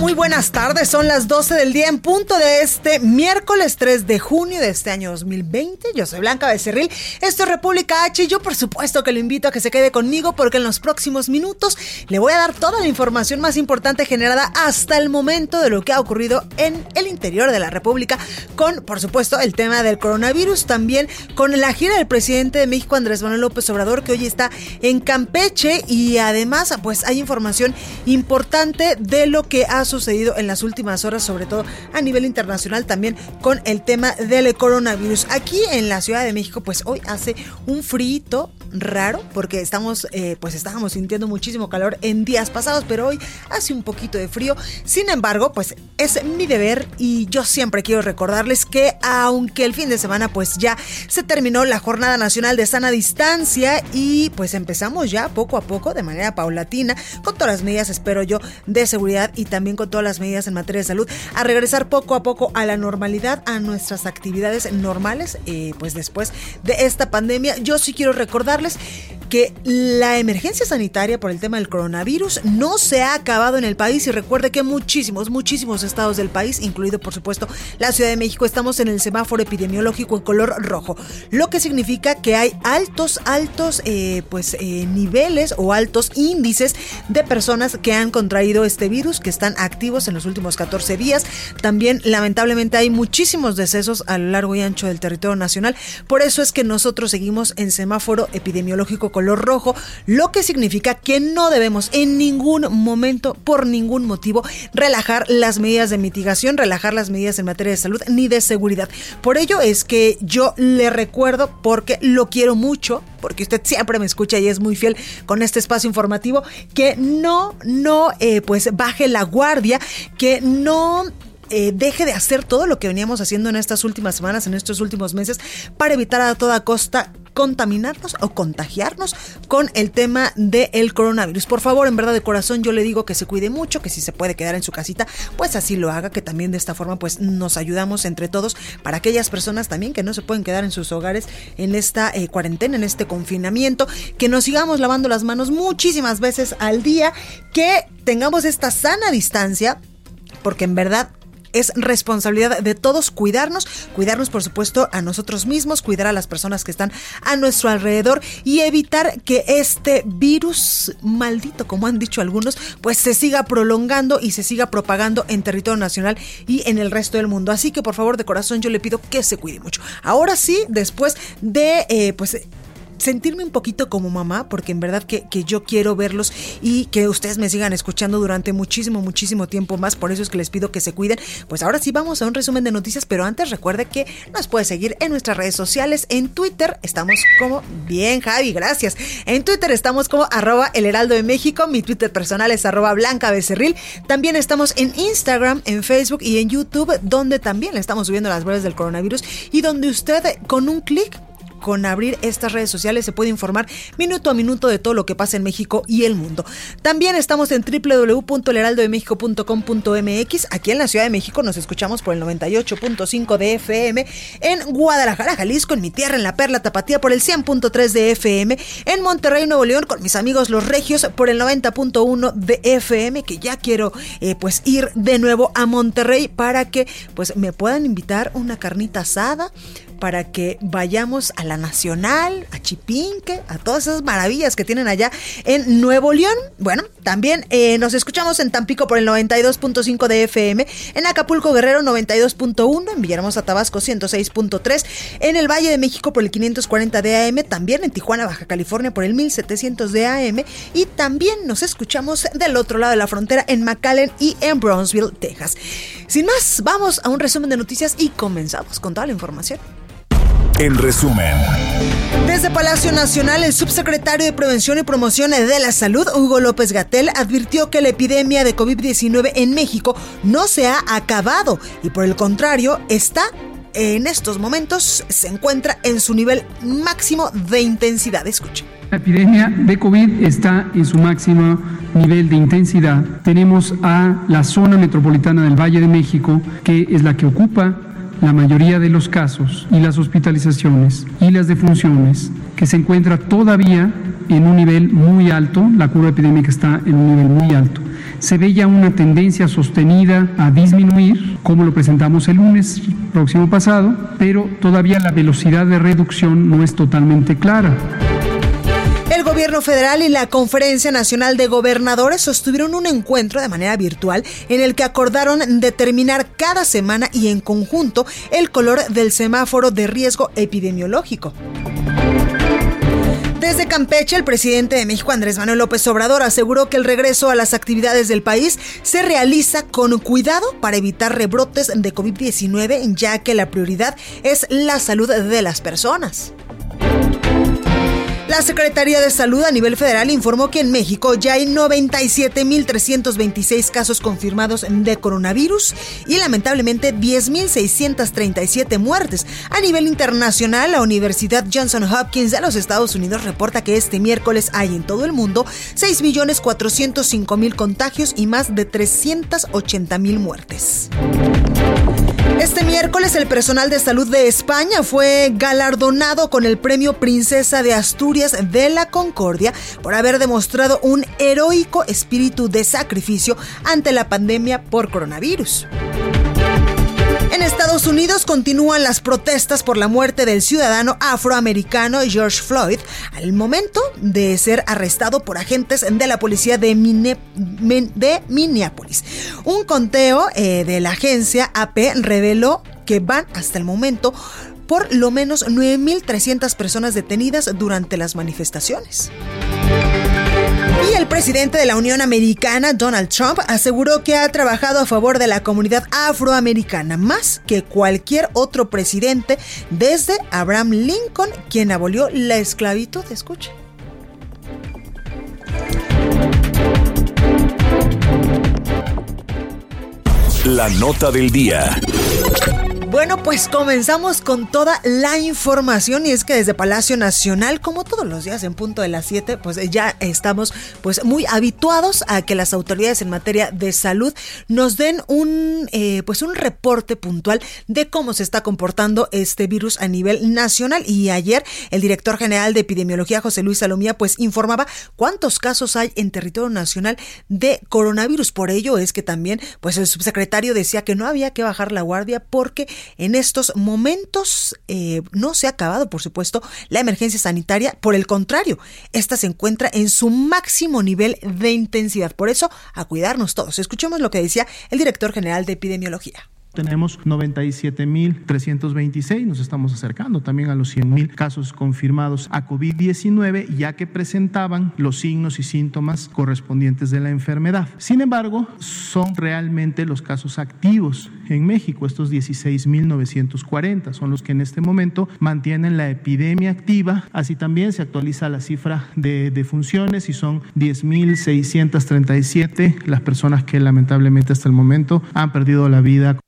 Muy buenas tardes, son las 12 del día en punto de este miércoles 3 de junio de este año 2020. Yo soy Blanca Becerril, esto es República H y yo por supuesto que lo invito a que se quede conmigo porque en los próximos minutos le voy a dar toda la información más importante generada hasta el momento de lo que ha ocurrido en el interior de la República con por supuesto el tema del coronavirus, también con la gira del presidente de México Andrés Manuel López Obrador que hoy está en Campeche y además pues hay información importante de lo que ha sucedido en las últimas horas, sobre todo a nivel internacional, también con el tema del coronavirus. Aquí en la Ciudad de México, pues hoy hace un frito raro, porque estamos, eh, pues estábamos sintiendo muchísimo calor en días pasados, pero hoy hace un poquito de frío. Sin embargo, pues es mi deber y yo siempre quiero recordarles que aunque el fin de semana pues ya se terminó la Jornada Nacional de Sana Distancia y pues empezamos ya poco a poco, de manera paulatina, con todas las medidas, espero yo, de seguridad y también con todas las medidas en materia de salud, a regresar poco a poco a la normalidad, a nuestras actividades normales, eh, pues después de esta pandemia. Yo sí quiero que la emergencia sanitaria por el tema del coronavirus no se ha acabado en el país y recuerde que muchísimos, muchísimos estados del país, incluido por supuesto la Ciudad de México, estamos en el semáforo epidemiológico en color rojo, lo que significa que hay altos, altos eh, pues eh, niveles o altos índices de personas que han contraído este virus, que están activos en los últimos 14 días. También lamentablemente hay muchísimos decesos a lo largo y ancho del territorio nacional, por eso es que nosotros seguimos en semáforo epidemiológico color rojo, lo que significa que no debemos en ningún momento, por ningún motivo, relajar las medidas de mitigación, relajar las medidas en materia de salud ni de seguridad. Por ello es que yo le recuerdo, porque lo quiero mucho, porque usted siempre me escucha y es muy fiel con este espacio informativo, que no, no, eh, pues baje la guardia, que no eh, deje de hacer todo lo que veníamos haciendo en estas últimas semanas, en estos últimos meses, para evitar a toda costa contaminarnos o contagiarnos con el tema del coronavirus. Por favor, en verdad de corazón yo le digo que se cuide mucho, que si se puede quedar en su casita, pues así lo haga, que también de esta forma pues nos ayudamos entre todos para aquellas personas también que no se pueden quedar en sus hogares en esta eh, cuarentena, en este confinamiento, que nos sigamos lavando las manos muchísimas veces al día, que tengamos esta sana distancia, porque en verdad es responsabilidad de todos cuidarnos, cuidarnos por supuesto a nosotros mismos, cuidar a las personas que están a nuestro alrededor y evitar que este virus maldito, como han dicho algunos, pues se siga prolongando y se siga propagando en territorio nacional y en el resto del mundo. Así que por favor de corazón yo le pido que se cuide mucho. Ahora sí, después de eh, pues sentirme un poquito como mamá, porque en verdad que, que, yo quiero verlos y que ustedes me sigan escuchando durante muchísimo, muchísimo tiempo más. Por eso es que les pido que se cuiden. Pues ahora sí vamos a un resumen de noticias, pero antes recuerde que nos puede seguir en nuestras redes sociales. En Twitter estamos como, bien Javi, gracias. En Twitter estamos como arroba el heraldo de México. Mi Twitter personal es arroba blanca becerril. También estamos en Instagram, en Facebook y en YouTube, donde también le estamos subiendo las breves del coronavirus y donde usted con un clic con abrir estas redes sociales se puede informar minuto a minuto de todo lo que pasa en México y el mundo. También estamos en www.leraldodemexico.com.mx. Aquí en la Ciudad de México nos escuchamos por el 98.5 de FM. En Guadalajara, Jalisco, en mi tierra, en la Perla Tapatía, por el 100.3 de FM. En Monterrey, Nuevo León, con mis amigos los Regios, por el 90.1 de FM, que ya quiero eh, pues ir de nuevo a Monterrey para que pues me puedan invitar una carnita asada para que vayamos a la Nacional, a Chipinque, a todas esas maravillas que tienen allá en Nuevo León. Bueno, también eh, nos escuchamos en Tampico por el 92.5 de FM, en Acapulco Guerrero 92.1, en Villahermosa Tabasco 106.3, en el Valle de México por el 540 de AM, también en Tijuana, Baja California por el 1700 de AM y también nos escuchamos del otro lado de la frontera en McAllen y en Brownsville, Texas. Sin más, vamos a un resumen de noticias y comenzamos con toda la información. En resumen. Desde Palacio Nacional, el subsecretario de Prevención y Promoción de la Salud, Hugo López Gatel, advirtió que la epidemia de COVID-19 en México no se ha acabado y por el contrario está en estos momentos se encuentra en su nivel máximo de intensidad. Escuche. La epidemia de COVID está en su máximo nivel de intensidad. Tenemos a la zona metropolitana del Valle de México, que es la que ocupa la mayoría de los casos y las hospitalizaciones y las defunciones, que se encuentra todavía en un nivel muy alto, la curva epidémica está en un nivel muy alto. Se ve ya una tendencia sostenida a disminuir, como lo presentamos el lunes próximo pasado, pero todavía la velocidad de reducción no es totalmente clara. El gobierno federal y la Conferencia Nacional de Gobernadores sostuvieron un encuentro de manera virtual en el que acordaron determinar cada semana y en conjunto el color del semáforo de riesgo epidemiológico. Desde Campeche, el presidente de México, Andrés Manuel López Obrador, aseguró que el regreso a las actividades del país se realiza con cuidado para evitar rebrotes de COVID-19, ya que la prioridad es la salud de las personas. La Secretaría de Salud a nivel federal informó que en México ya hay 97.326 casos confirmados de coronavirus y lamentablemente 10.637 muertes. A nivel internacional, la Universidad Johnson Hopkins de los Estados Unidos reporta que este miércoles hay en todo el mundo 6.405.000 contagios y más de 380.000 muertes. Este miércoles el personal de salud de España fue galardonado con el premio Princesa de Asturias de la Concordia por haber demostrado un heroico espíritu de sacrificio ante la pandemia por coronavirus. En Estados Unidos continúan las protestas por la muerte del ciudadano afroamericano George Floyd al momento de ser arrestado por agentes de la policía de, Minneapolis. Un conteo eh, de la agencia AP reveló que van hasta el momento por lo menos 9.300 personas detenidas durante las manifestaciones. Y el presidente de la Unión Americana, Donald Trump, aseguró que ha trabajado a favor de la comunidad afroamericana más que cualquier otro presidente desde Abraham Lincoln, quien abolió la esclavitud. Escuche. La nota del día. Bueno, pues comenzamos con toda la información y es que desde Palacio Nacional, como todos los días en punto de las 7, pues ya estamos pues muy habituados a que las autoridades en materia de salud nos den un eh, pues un reporte puntual de cómo se está comportando este virus a nivel nacional y ayer el director general de epidemiología José Luis Salomía pues informaba cuántos casos hay en territorio nacional de coronavirus. Por ello es que también pues el subsecretario decía que no había que bajar la guardia porque en estos momentos eh, no se ha acabado, por supuesto, la emergencia sanitaria. Por el contrario, esta se encuentra en su máximo nivel de intensidad. Por eso, a cuidarnos todos. Escuchemos lo que decía el director general de epidemiología. Tenemos 97.326, nos estamos acercando también a los 100.000 casos confirmados a COVID-19, ya que presentaban los signos y síntomas correspondientes de la enfermedad. Sin embargo, son realmente los casos activos en México, estos 16.940 son los que en este momento mantienen la epidemia activa. Así también se actualiza la cifra de defunciones y son 10.637 las personas que lamentablemente hasta el momento han perdido la vida.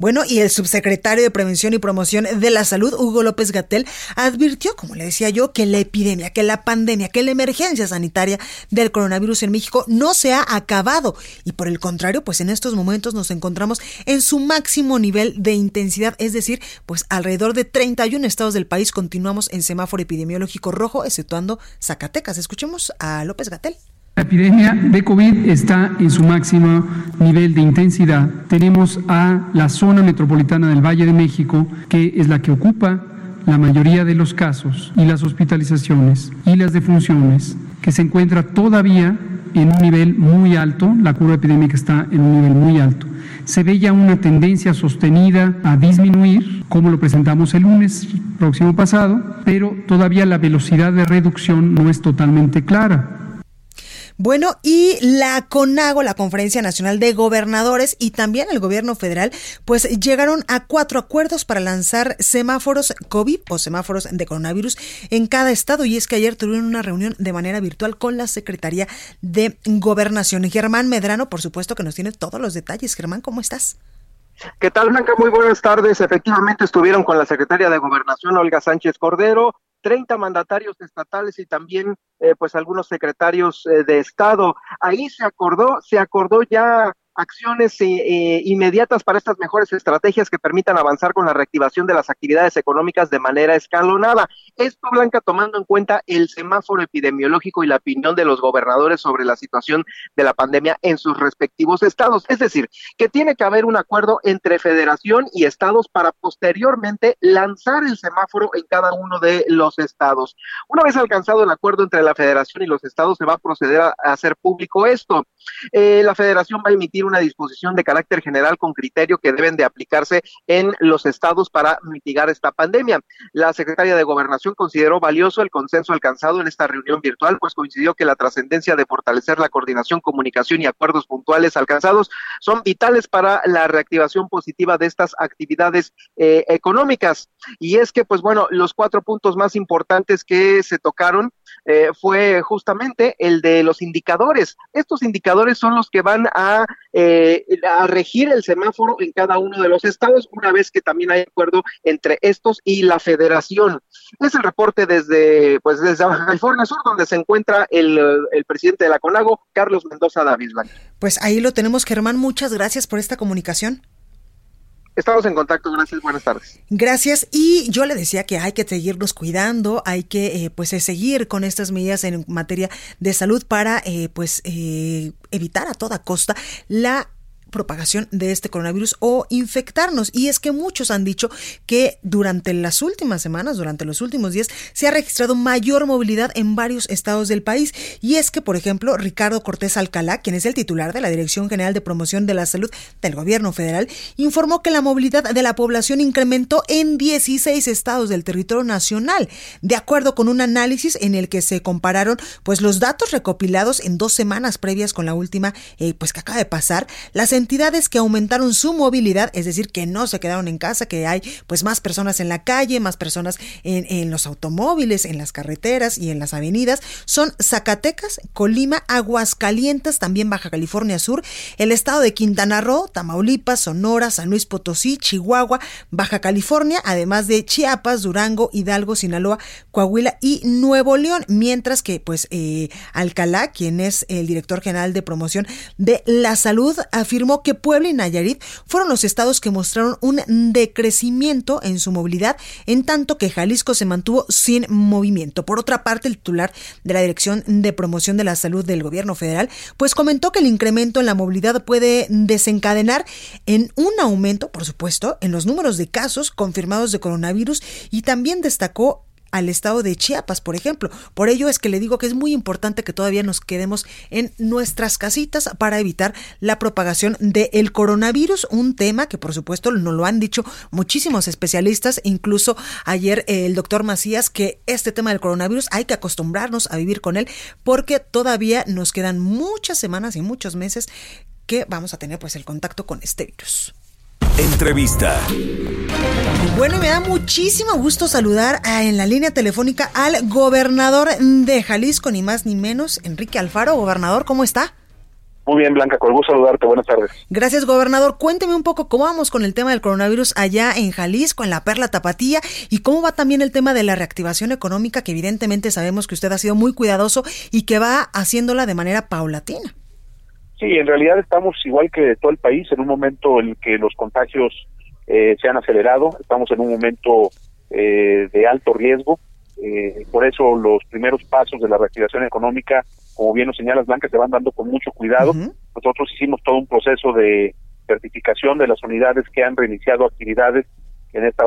Bueno, y el subsecretario de Prevención y Promoción de la Salud, Hugo López Gatel, advirtió, como le decía yo, que la epidemia, que la pandemia, que la emergencia sanitaria del coronavirus en México no se ha acabado. Y por el contrario, pues en estos momentos nos encontramos en su máximo nivel de intensidad, es decir, pues alrededor de 31 estados del país continuamos en semáforo epidemiológico rojo, exceptuando Zacatecas. Escuchemos a López Gatel La epidemia de COVID está en su máximo nivel de intensidad. Tenemos a la zona metropolitana del Valle de México, que es la que ocupa la mayoría de los casos y las hospitalizaciones y las defunciones, que se encuentra todavía en un nivel muy alto, la curva epidémica está en un nivel muy alto. Se ve ya una tendencia sostenida a disminuir, como lo presentamos el lunes próximo pasado, pero todavía la velocidad de reducción no es totalmente clara. Bueno, y la CONAGO, la Conferencia Nacional de Gobernadores y también el gobierno federal, pues llegaron a cuatro acuerdos para lanzar semáforos COVID o semáforos de coronavirus en cada estado. Y es que ayer tuvieron una reunión de manera virtual con la Secretaría de Gobernación. Germán Medrano, por supuesto, que nos tiene todos los detalles. Germán, ¿cómo estás? ¿Qué tal, Blanca? Muy buenas tardes. Efectivamente estuvieron con la secretaria de Gobernación, Olga Sánchez Cordero, 30 mandatarios estatales y también eh, pues algunos secretarios eh, de Estado. Ahí se acordó, se acordó ya acciones eh, inmediatas para estas mejores estrategias que permitan avanzar con la reactivación de las actividades económicas de manera escalonada. Esto, Blanca, tomando en cuenta el semáforo epidemiológico y la opinión de los gobernadores sobre la situación de la pandemia en sus respectivos estados. Es decir, que tiene que haber un acuerdo entre federación y estados para posteriormente lanzar el semáforo en cada uno de los estados. Una vez alcanzado el acuerdo entre la federación y los estados, se va a proceder a hacer público esto. Eh, la federación va a emitir una disposición de carácter general con criterio que deben de aplicarse en los estados para mitigar esta pandemia. La secretaria de Gobernación consideró valioso el consenso alcanzado en esta reunión virtual, pues coincidió que la trascendencia de fortalecer la coordinación, comunicación y acuerdos puntuales alcanzados son vitales para la reactivación positiva de estas actividades eh, económicas. Y es que, pues bueno, los cuatro puntos más importantes que se tocaron eh, fue justamente el de los indicadores. Estos indicadores son los que van a, eh, a regir el semáforo en cada uno de los estados, una vez que también hay acuerdo entre estos y la federación. Es el reporte desde, pues, desde California Sur, donde se encuentra el, el presidente de la CONAGO, Carlos Mendoza Davis. Pues ahí lo tenemos, Germán. Muchas gracias por esta comunicación. Estamos en contacto, gracias, buenas tardes. Gracias. Y yo le decía que hay que seguirnos cuidando, hay que eh, pues eh, seguir con estas medidas en materia de salud para eh, pues evitar a toda costa la propagación de este coronavirus o infectarnos. Y es que muchos han dicho que durante las últimas semanas, durante los últimos días, se ha registrado mayor movilidad en varios estados del país. Y es que, por ejemplo, Ricardo Cortés Alcalá, quien es el titular de la Dirección General de Promoción de la Salud del Gobierno Federal, informó que la movilidad de la población incrementó en 16 estados del territorio nacional, de acuerdo con un análisis en el que se compararon pues los datos recopilados en dos semanas previas con la última eh, pues que acaba de pasar, las entidades que aumentaron su movilidad, es decir, que no se quedaron en casa, que hay pues más personas en la calle, más personas en, los automóviles, en las carreteras y en las avenidas, son Zacatecas, Colima, Aguascalientes, también Baja California Sur, el estado de Quintana Roo, Tamaulipas, Sonora, San Luis Potosí, Chihuahua, Baja California, además de Chiapas, Durango, Hidalgo, Sinaloa, Coahuila y Nuevo León, mientras que pues eh, Alcalá, quien es el director general de promoción de la salud, afirmó que Puebla y Nayarit fueron los estados que mostraron un decrecimiento en su movilidad, en tanto que Jalisco se mantuvo sin movimiento. Por otra parte, el titular de la Dirección de Promoción de la Salud del Gobierno Federal, pues comentó que el incremento en la movilidad puede desencadenar en un aumento, por supuesto, en los números de casos confirmados de coronavirus y también destacó al estado de Chiapas, por ejemplo. Por ello es que le digo que es muy importante que todavía nos quedemos en nuestras casitas para evitar la propagación del coronavirus, un tema que por supuesto nos lo han dicho muchísimos especialistas, incluso ayer el doctor Macías, que este tema del coronavirus hay que acostumbrarnos a vivir con él porque todavía nos quedan muchas semanas y muchos meses que vamos a tener pues el contacto con este virus. Entrevista. Bueno, me da muchísimo gusto saludar en la línea telefónica al gobernador de Jalisco, ni más ni menos, Enrique Alfaro. Gobernador, ¿cómo está? Muy bien, Blanca, con gusto saludarte. Buenas tardes. Gracias, gobernador. Cuénteme un poco cómo vamos con el tema del coronavirus allá en Jalisco, en la Perla Tapatía, y cómo va también el tema de la reactivación económica, que evidentemente sabemos que usted ha sido muy cuidadoso y que va haciéndola de manera paulatina. Sí, en realidad estamos igual que todo el país en un momento en que los contagios eh, se han acelerado, estamos en un momento eh, de alto riesgo, eh, por eso los primeros pasos de la reactivación económica como bien lo señalas Blanca, se van dando con mucho cuidado. Nosotros hicimos todo un proceso de certificación de las unidades que han reiniciado actividades en esta,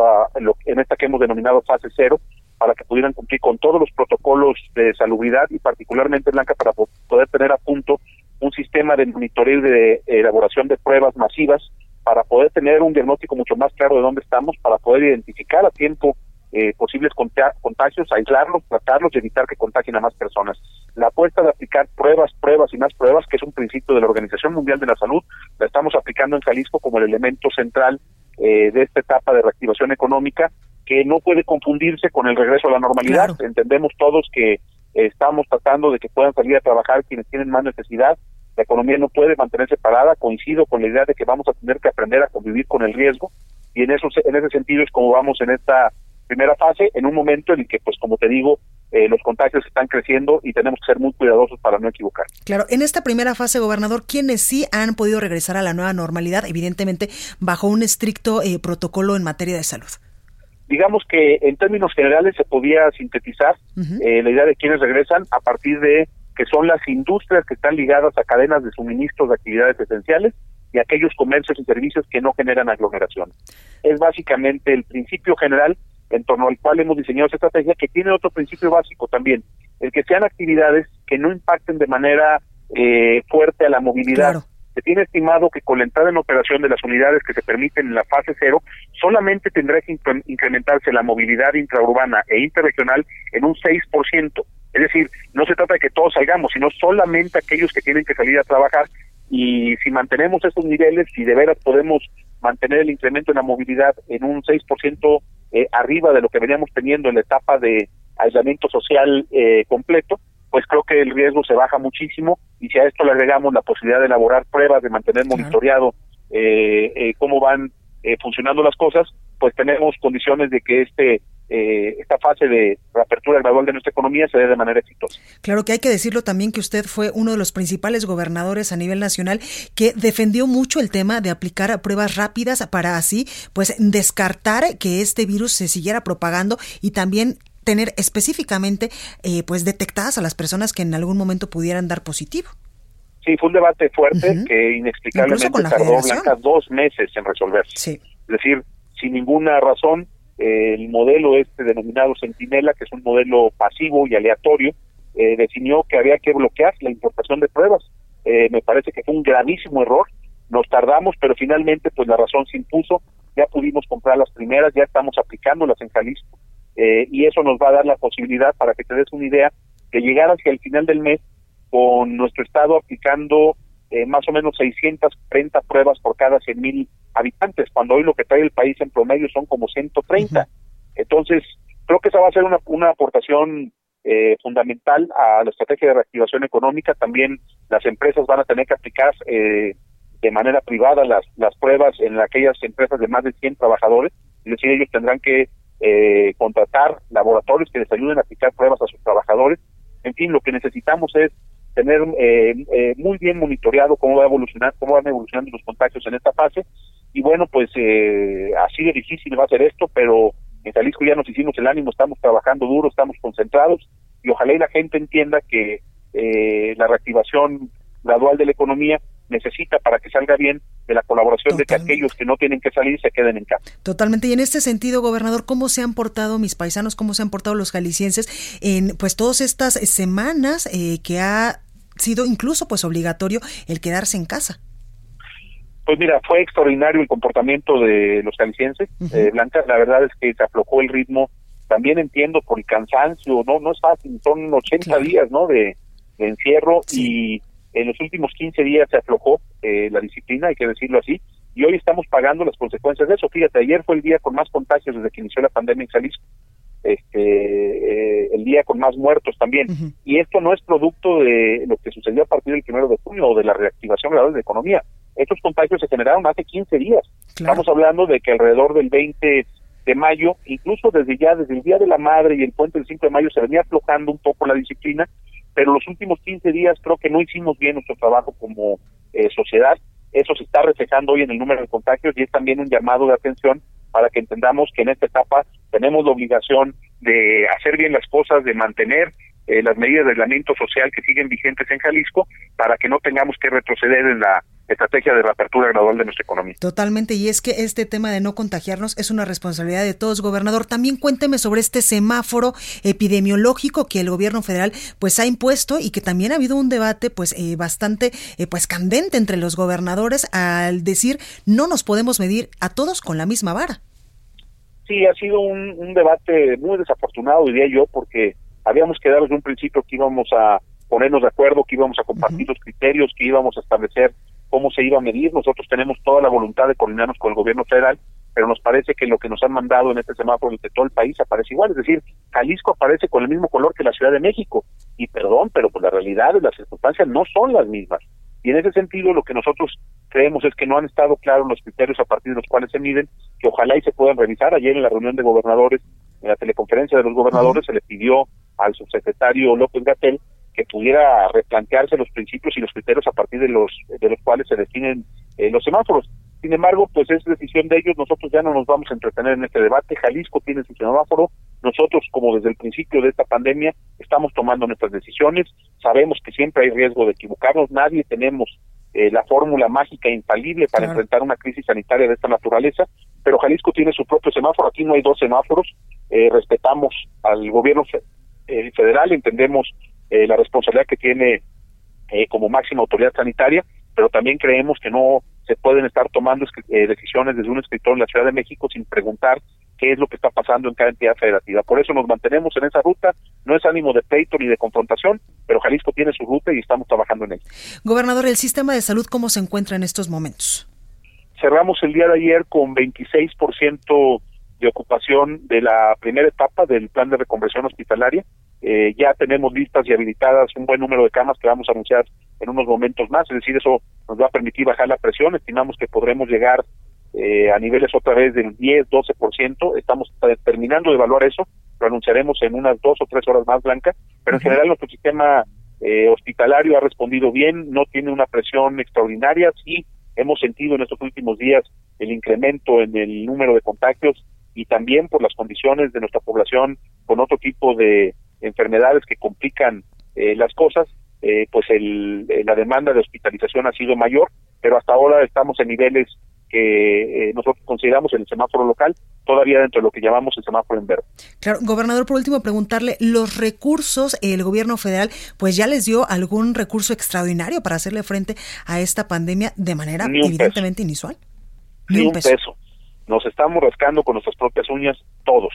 en esta que hemos denominado fase cero, para que pudieran cumplir con todos los protocolos de salubridad y particularmente Blanca para poder tener a punto un sistema de monitoreo de elaboración de pruebas masivas para poder tener un diagnóstico mucho más claro de dónde estamos, para poder identificar a tiempo eh, posibles contagios, aislarlos, tratarlos y evitar que contagien a más personas. La apuesta de aplicar pruebas, pruebas y más pruebas, que es un principio de la Organización Mundial de la Salud, la estamos aplicando en Jalisco como el elemento central eh, de esta etapa de reactivación económica, que no puede confundirse con el regreso a la normalidad. Entendemos todos que estamos tratando de que puedan salir a trabajar quienes tienen más necesidad, la economía no puede mantenerse parada, coincido con la idea de que vamos a tener que aprender a convivir con el riesgo y en eso en ese sentido es como vamos en esta primera fase, en un momento en el que, pues como te digo, eh, los contagios están creciendo y tenemos que ser muy cuidadosos para no equivocar. Claro, en esta primera fase, gobernador, ¿quiénes sí han podido regresar a la nueva normalidad, evidentemente bajo un estricto eh, protocolo en materia de salud? Digamos que en términos generales se podía sintetizar eh, la idea de quienes regresan a partir de que son las industrias que están ligadas a cadenas de suministros de actividades esenciales y aquellos comercios y servicios que no generan aglomeración. Es básicamente el principio general en torno al cual hemos diseñado esta estrategia, que tiene otro principio básico también, el que sean actividades que no impacten de manera eh, fuerte a la movilidad. Se tiene estimado que con la entrada en operación de las unidades que se permiten en la fase cero, solamente tendrá que incrementarse la movilidad intraurbana e interregional en un 6%. Es decir, no se trata de que todos salgamos, sino solamente aquellos que tienen que salir a trabajar. Y si mantenemos estos niveles, si de veras podemos mantener el incremento en la movilidad en un 6% eh, arriba de lo que veníamos teniendo en la etapa de aislamiento social eh, completo, pues creo que el riesgo se baja muchísimo y si a esto le agregamos la posibilidad de elaborar pruebas, de mantener monitoreado eh, eh, cómo van eh, funcionando las cosas, pues tenemos condiciones de que este eh, esta fase de reapertura gradual de nuestra economía se dé de manera exitosa. Claro que hay que decirlo también que usted fue uno de los principales gobernadores a nivel nacional que defendió mucho el tema de aplicar pruebas rápidas para así pues descartar que este virus se siguiera propagando y también tener específicamente eh, pues detectadas a las personas que en algún momento pudieran dar positivo. Sí, fue un debate fuerte que inexplicablemente tardó Blanca dos meses en resolverse. Es decir, sin ninguna razón, el modelo este denominado Centinela, que es un modelo pasivo y aleatorio, eh, definió que había que bloquear la importación de pruebas. Eh, me parece que fue un gravísimo error. Nos tardamos, pero finalmente pues la razón se impuso. Ya pudimos comprar las primeras, ya estamos aplicándolas en Jalisco. Eh, y eso nos va a dar la posibilidad, para que te des una idea, de llegar hacia el final del mes con nuestro estado aplicando eh, más o menos 630 pruebas por cada 100 mil habitantes, cuando hoy lo que trae el país en promedio son como 130. Entonces, creo que esa va a ser una, una aportación eh, fundamental a la estrategia de reactivación económica. También las empresas van a tener que aplicar eh, de manera privada las, las pruebas en aquellas empresas de más de 100 trabajadores. Es decir, ellos tendrán que eh, contratar laboratorios que les ayuden a aplicar pruebas a sus trabajadores. En fin, lo que necesitamos es tener eh, eh, muy bien monitoreado cómo va a evolucionar, cómo van evolucionando los contagios en esta fase. Y bueno, pues eh, así de difícil va a ser esto, pero en Jalisco ya nos hicimos el ánimo, estamos trabajando duro, estamos concentrados y ojalá y la gente entienda que eh, la reactivación gradual de la economía necesita para que salga bien de la colaboración de que aquellos que no tienen que salir se queden en casa. Totalmente. Y en este sentido, gobernador, ¿cómo se han portado mis paisanos, cómo se han portado los jaliscienses en pues todas estas semanas eh, que ha sido incluso pues obligatorio el quedarse en casa? Pues mira, fue extraordinario el comportamiento de los jaliscienses. eh, Blanca, la verdad es que se aflojó el ritmo. También entiendo por el cansancio, no no es fácil, son 80 días, ¿no? De, de encierro y en los últimos 15 días se aflojó eh, la disciplina, hay que decirlo así, y hoy estamos pagando las consecuencias de eso. Fíjate, ayer fue el día con más contagios desde que inició la pandemia en Jalisco, este, eh, el día con más muertos también. Y esto no es producto de lo que sucedió a partir del primero de junio o de la reactivación gradual de la economía. Estos contagios se generaron hace 15 días. Estamos hablando de que alrededor del 20 de mayo, incluso desde ya, desde el Día de la Madre y el puente del 5 de mayo, se venía aflojando un poco la disciplina pero los últimos 15 días creo que no hicimos bien nuestro trabajo como eh, sociedad. Eso se está reflejando hoy en el número de contagios y es también un llamado de atención para que entendamos que en esta etapa tenemos la obligación de hacer bien las cosas, de mantener eh, las medidas de aislamiento social que siguen vigentes en Jalisco para que no tengamos que retroceder en la estrategia de reapertura gradual de nuestra economía. Totalmente, y es que este tema de no contagiarnos es una responsabilidad de todos, gobernador. También cuénteme sobre este semáforo epidemiológico que el gobierno federal pues ha impuesto y que también ha habido un debate pues eh, bastante eh, pues candente entre los gobernadores al decir no nos podemos medir a todos con la misma vara. Sí, ha sido un, un debate muy desafortunado, diría yo, porque habíamos quedado desde un principio que íbamos a ponernos de acuerdo, que íbamos a compartir los criterios, que íbamos a establecer cómo se iba a medir. Nosotros tenemos toda la voluntad de coordinarnos con el gobierno federal, pero nos parece que lo que nos han mandado en este semáforo de todo el país aparece igual. Es decir, Jalisco aparece con el mismo color que la Ciudad de México. Y perdón, pero pues la realidad y las circunstancias no son las mismas. Y en ese sentido, lo que nosotros creemos es que no han estado claros los criterios a partir de los cuales se miden, que ojalá y se puedan revisar. Ayer en la reunión de gobernadores, en la teleconferencia de los gobernadores, se le pidió al subsecretario López Gatel que pudiera replantearse los principios y los criterios a partir de los de los cuales se definen eh, los semáforos. Sin embargo, pues es decisión de ellos, nosotros ya no nos vamos a entretener en este debate. Jalisco tiene su semáforo, nosotros como desde el principio de esta pandemia estamos tomando nuestras decisiones, sabemos que siempre hay riesgo de equivocarnos, nadie tenemos eh, la fórmula mágica infalible para enfrentar una crisis sanitaria de esta naturaleza, pero Jalisco tiene su propio semáforo, aquí no hay dos semáforos, eh, respetamos al gobierno eh, federal, entendemos eh, la responsabilidad que tiene eh, como máxima autoridad sanitaria, pero también creemos que no se pueden estar tomando decisiones desde un escritor en la Ciudad de México sin preguntar qué es lo que está pasando en cada entidad federativa. Por eso nos mantenemos en esa ruta, no es ánimo de pleito ni de confrontación, pero Jalisco tiene su ruta y estamos trabajando en ella. Gobernador, ¿el sistema de salud cómo se encuentra en estos momentos? Cerramos el día de ayer con 26% de ocupación de la primera etapa del plan de reconversión hospitalaria. Eh, ya tenemos listas y habilitadas un buen número de camas que vamos a anunciar en unos momentos más, es decir, eso nos va a permitir bajar la presión, estimamos que podremos llegar eh, a niveles otra vez del 10, 12%, estamos terminando de evaluar eso, lo anunciaremos en unas dos o tres horas más, Blanca, pero en general nuestro sistema eh, hospitalario ha respondido bien, no tiene una presión extraordinaria, sí hemos sentido en estos últimos días el incremento en el número de contagios y también por las condiciones de nuestra población con otro tipo de enfermedades que complican eh, las cosas, eh, pues el, eh, la demanda de hospitalización ha sido mayor, pero hasta ahora estamos en niveles que nosotros consideramos en el semáforo local, todavía dentro de lo que llamamos el semáforo en verde. Claro, gobernador, por último, preguntarle, ¿los recursos, el gobierno federal, pues ya les dio algún recurso extraordinario para hacerle frente a esta pandemia de manera evidentemente inusual? Ni, un peso nos estamos rascando con nuestras propias uñas todos.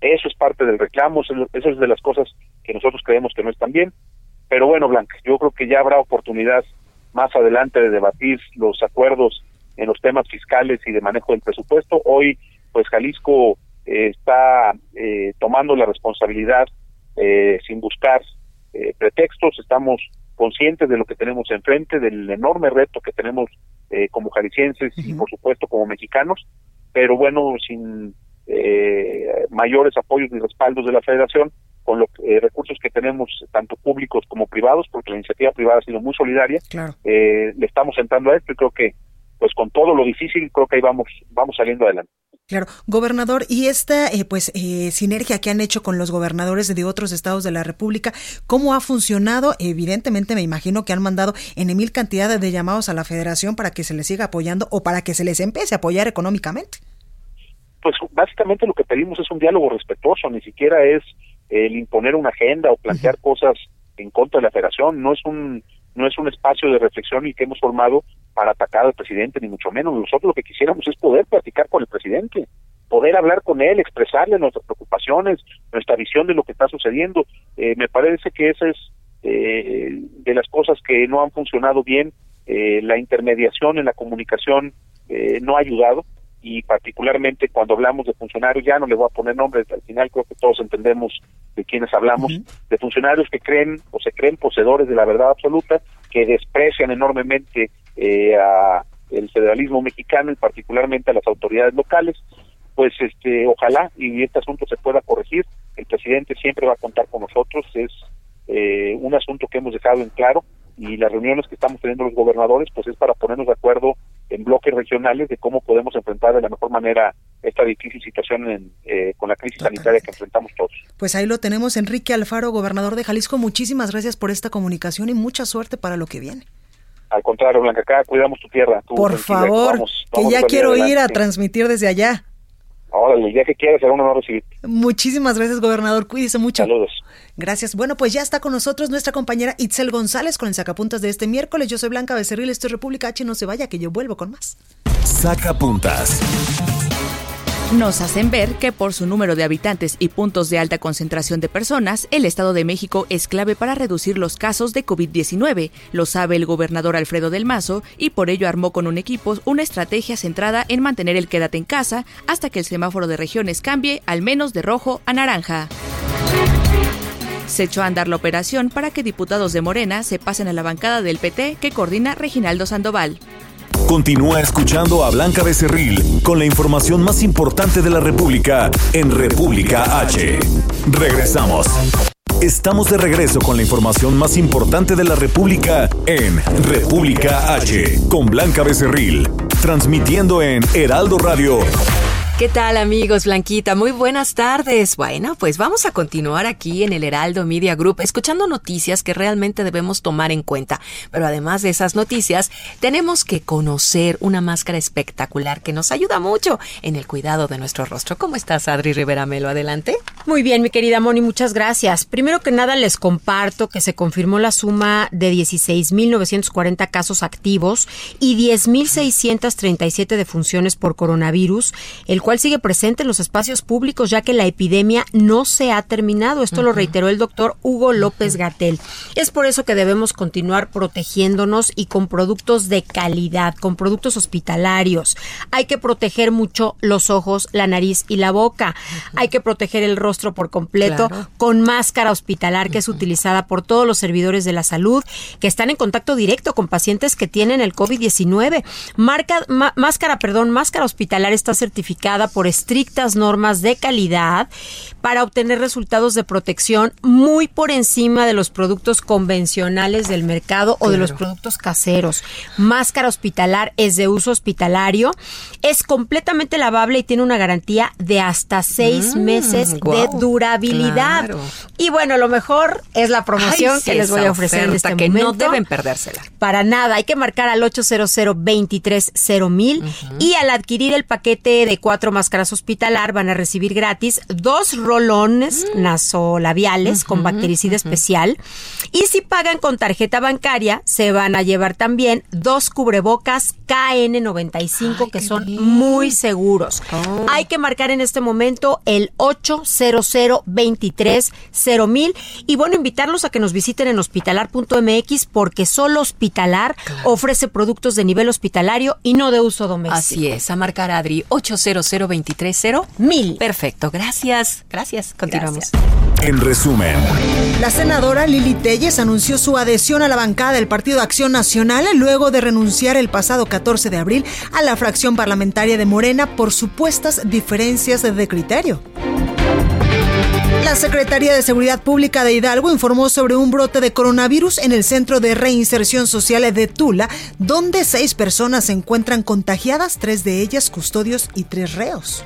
Eso es parte del reclamo, eso es de las cosas que nosotros creemos que no están bien. Pero bueno, Blanca, yo creo que ya habrá oportunidad más adelante de debatir los acuerdos en los temas fiscales y de manejo del presupuesto. Hoy, pues Jalisco eh, está eh, tomando la responsabilidad eh, sin buscar pretextos. Estamos conscientes de lo que tenemos enfrente, del enorme reto que tenemos como jaliscienses y por supuesto como mexicanos pero bueno, sin eh, mayores apoyos y respaldos de la federación, con los eh, recursos que tenemos, tanto públicos como privados, porque la iniciativa privada ha sido muy solidaria, eh, le estamos entrando a esto y creo que, pues con todo lo difícil, creo que ahí vamos, vamos saliendo adelante. Claro, gobernador, y esta pues sinergia que han hecho con los gobernadores de otros estados de la República, ¿cómo ha funcionado? Evidentemente me imagino que han mandado en mil cantidades de llamados a la federación para que se les siga apoyando o para que se les empiece a apoyar económicamente pues básicamente lo que pedimos es un diálogo respetuoso, ni siquiera es el imponer una agenda o plantear cosas en contra de la federación, no es un no es un espacio de reflexión y que hemos formado para atacar al presidente, ni mucho menos. Nosotros lo que quisiéramos es poder platicar con el presidente, poder hablar con él, expresarle nuestras preocupaciones, nuestra visión de lo que está sucediendo. Eh, me parece que esa es eh, de las cosas que no han funcionado bien. Eh, la intermediación en la comunicación no ha ayudado y particularmente cuando hablamos de funcionarios, ya no le voy a poner nombres, al final creo que todos entendemos de quiénes hablamos, de funcionarios que creen o se creen poseedores de la verdad absoluta, que desprecian enormemente eh, a el federalismo mexicano y particularmente a las autoridades locales, pues este ojalá y este asunto se pueda corregir, el presidente siempre va a contar con nosotros, es eh, un asunto que hemos dejado en claro y las reuniones que estamos teniendo los gobernadores pues es para ponernos de acuerdo en bloques regionales de cómo podemos enfrentar de la mejor manera esta difícil situación eh, con la crisis sanitaria que enfrentamos todos. Pues ahí lo tenemos, Enrique Alfaro, gobernador de Jalisco. Muchísimas gracias por esta comunicación y mucha suerte para lo que viene. Al contrario, Blanca, acá cuidamos tu tierra. por favor, que ya quiero ir a transmitir desde allá. Ahora, el día que quieras será un honor recibir. Muchísimas gracias, gobernador. Cuídese mucho. Saludos. Gracias. Bueno, pues ya está con nosotros nuestra compañera Itzel González con el sacapuntas de este miércoles. Yo soy Blanca Becerril, esto es República H. No se vaya, que yo vuelvo con más. Sacapuntas nos hacen ver que por su número de habitantes y puntos de alta concentración de personas, el Estado de México es clave para reducir los casos de COVID-19. Lo sabe el gobernador Alfredo del Mazo y por ello armó con un equipo una estrategia centrada en mantener el quédate en casa hasta que el semáforo de regiones cambie al menos de rojo a naranja. Se echó a andar la operación para que diputados de Morena se pasen a la bancada del PT que coordina Reginaldo Sandoval. Continúa escuchando a Blanca Becerril con la información más importante de la República en República H. Regresamos. Estamos de regreso con la información más importante de la República en República H con Blanca Becerril, transmitiendo en Heraldo Radio ¿Qué tal amigos Blanquita? Muy buenas tardes. Bueno, pues vamos a continuar aquí en el Heraldo Media Group escuchando noticias que realmente debemos tomar en cuenta. Pero además de esas noticias, tenemos que conocer una máscara espectacular que nos ayuda mucho en el cuidado de nuestro rostro. ¿Cómo estás, Adri Rivera Melo? Adelante. Muy bien, mi querida Moni, muchas gracias. Primero que nada les comparto que se confirmó la suma de 16.940 casos activos y 10.637 defunciones por coronavirus, cual sigue presente en los espacios públicos ya que la epidemia no se ha terminado. Esto lo reiteró el doctor Hugo López Gatel. Es por eso que debemos continuar protegiéndonos y con productos de calidad, con productos hospitalarios. Hay que proteger mucho los ojos, la nariz y la boca. Hay que proteger el rostro por completo con máscara hospitalar que es utilizada por todos los servidores de la salud que están en contacto directo con pacientes que tienen el COVID-19. máscara, perdón, máscara hospitalar está certificada por estrictas normas de calidad para obtener resultados de protección muy por encima de los productos convencionales del mercado o de los productos caseros. Máscara hospitalar es de uso hospitalario, es completamente lavable y tiene una garantía de hasta seis mm, meses de durabilidad. Y bueno, lo mejor es la promoción que les voy a ofrecer en este que no deben perdérsela. Para nada, hay que marcar al 800 23 mil y al adquirir el paquete de cuatro máscaras hospitalar van a recibir gratis dos rolones mm. nasolabiales con bactericida especial. Y si pagan con tarjeta bancaria, se van a llevar también dos cubrebocas KN95 que son muy seguros. Oh. Hay que marcar en este momento el 800 23 mil y bueno, invitarlos a que nos visiten en hospitalar.mx porque solo Hospitalar ofrece productos de nivel hospitalario y no de uso doméstico. Así es, a marcar Adri 800 0230 mil. Perfecto, gracias. Gracias. Continuamos. En resumen, la senadora Lili Telles anunció su adhesión a la bancada del Partido Acción Nacional luego de renunciar el pasado 14 de abril a la fracción parlamentaria de Morena por supuestas diferencias de criterio. La Secretaría de Seguridad Pública de Hidalgo informó sobre un brote de coronavirus en el Centro de Reinserción Social de Tula, donde seis personas se encuentran contagiadas, tres de ellas custodios y tres reos.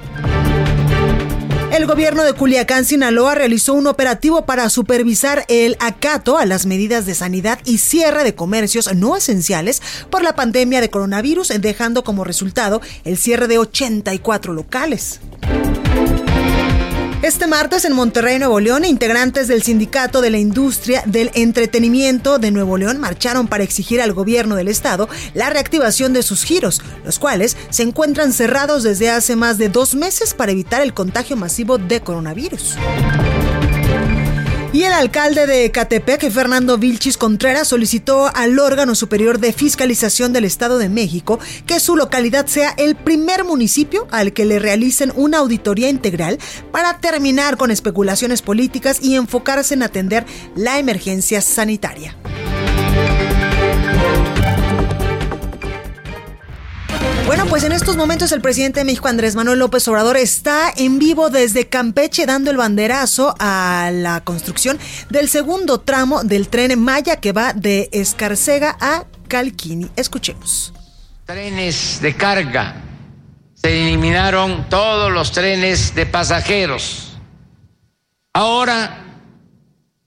El gobierno de Culiacán, Sinaloa, realizó un operativo para supervisar el acato a las medidas de sanidad y cierre de comercios no esenciales por la pandemia de coronavirus, dejando como resultado el cierre de 84 locales. Este martes en Monterrey, Nuevo León, integrantes del Sindicato de la Industria del Entretenimiento de Nuevo León marcharon para exigir al gobierno del estado la reactivación de sus giros, los cuales se encuentran cerrados desde hace más de dos meses para evitar el contagio masivo de coronavirus. Y el alcalde de Catepec, Fernando Vilchis Contreras, solicitó al órgano superior de fiscalización del Estado de México que su localidad sea el primer municipio al que le realicen una auditoría integral para terminar con especulaciones políticas y enfocarse en atender la emergencia sanitaria. Pues en estos momentos el presidente de México, Andrés Manuel López Obrador, está en vivo desde Campeche dando el banderazo a la construcción del segundo tramo del tren Maya que va de Escarcega a Calquini. Escuchemos. trenes de carga, se eliminaron todos los trenes de pasajeros. Ahora,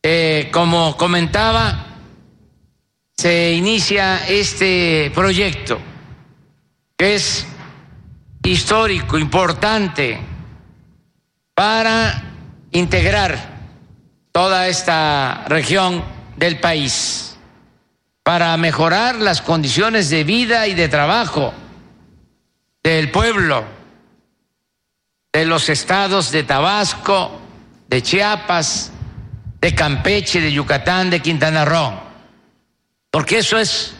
eh, como comentaba, se inicia este proyecto es histórico, importante, para integrar toda esta región del país, para mejorar las condiciones de vida y de trabajo del pueblo, de los estados de Tabasco, de Chiapas, de Campeche, de Yucatán, de Quintana Roo, porque eso es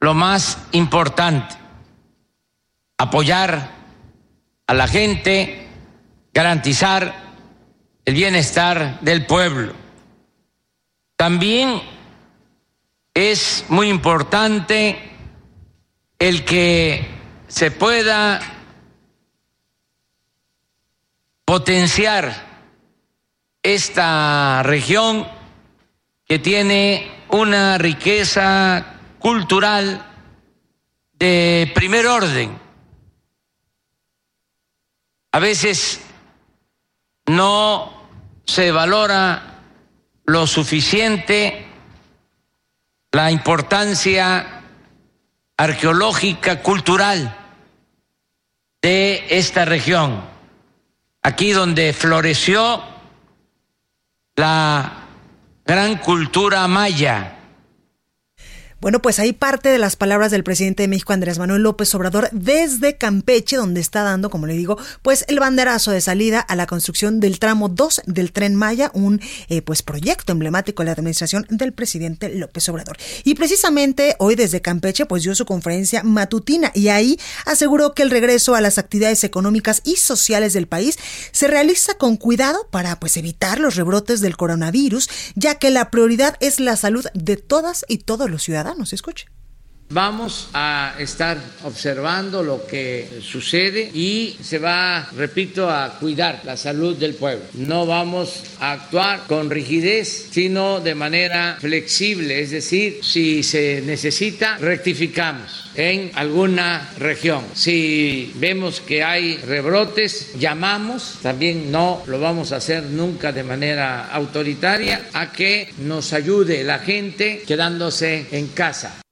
lo más importante apoyar a la gente, garantizar el bienestar del pueblo. También es muy importante el que se pueda potenciar esta región que tiene una riqueza cultural de primer orden a veces no se valora lo suficiente la importancia arqueológica, cultural de esta región, aquí donde floreció la gran cultura maya bueno, pues ahí parte de las palabras del presidente de México, Andrés Manuel López Obrador, desde Campeche, donde está dando, como le digo, pues el banderazo de salida a la construcción del tramo 2 del tren Maya, un eh, pues proyecto emblemático de la administración del presidente López Obrador. Y precisamente hoy desde Campeche, pues dio su conferencia matutina y ahí aseguró que el regreso a las actividades económicas y sociales del país se realiza con cuidado para pues evitar los rebrotes del coronavirus, ya que la prioridad es la salud de todas y todos los ciudadanos nos escuche. Vamos a estar observando lo que sucede y se va, repito, a cuidar la salud del pueblo. No vamos a actuar con rigidez, sino de manera flexible, es decir, si se necesita, rectificamos en alguna región. Si vemos que hay rebrotes, llamamos, también no lo vamos a hacer nunca de manera autoritaria, a que nos ayude la gente quedándose en casa.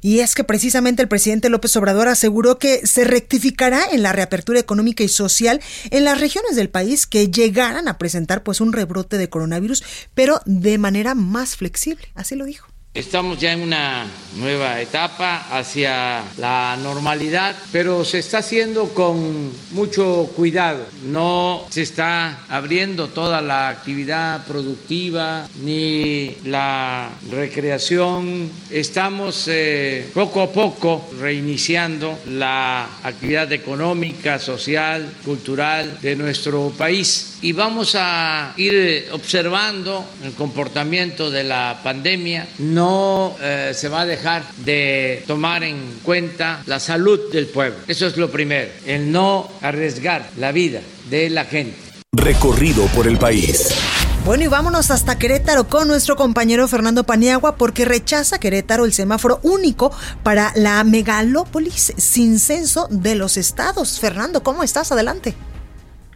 Y es que precisamente el presidente López Obrador aseguró que se rectificará en la reapertura económica y social en las regiones del país que llegaran a presentar pues un rebrote de coronavirus, pero de manera más flexible. Así lo dijo. Estamos ya en una nueva etapa hacia la normalidad, pero se está haciendo con mucho cuidado. No se está abriendo toda la actividad productiva ni la recreación. Estamos eh, poco a poco reiniciando la actividad económica, social, cultural de nuestro país y vamos a ir observando el comportamiento de la pandemia. No eh, se va a dejar de tomar en cuenta la salud del pueblo. Eso es lo primero, el no arriesgar la vida de la gente. Recorrido por el país. Bueno, y vámonos hasta Querétaro con nuestro compañero Fernando Paniagua porque rechaza Querétaro el semáforo único para la megalópolis sin censo de los estados. Fernando, ¿cómo estás? Adelante.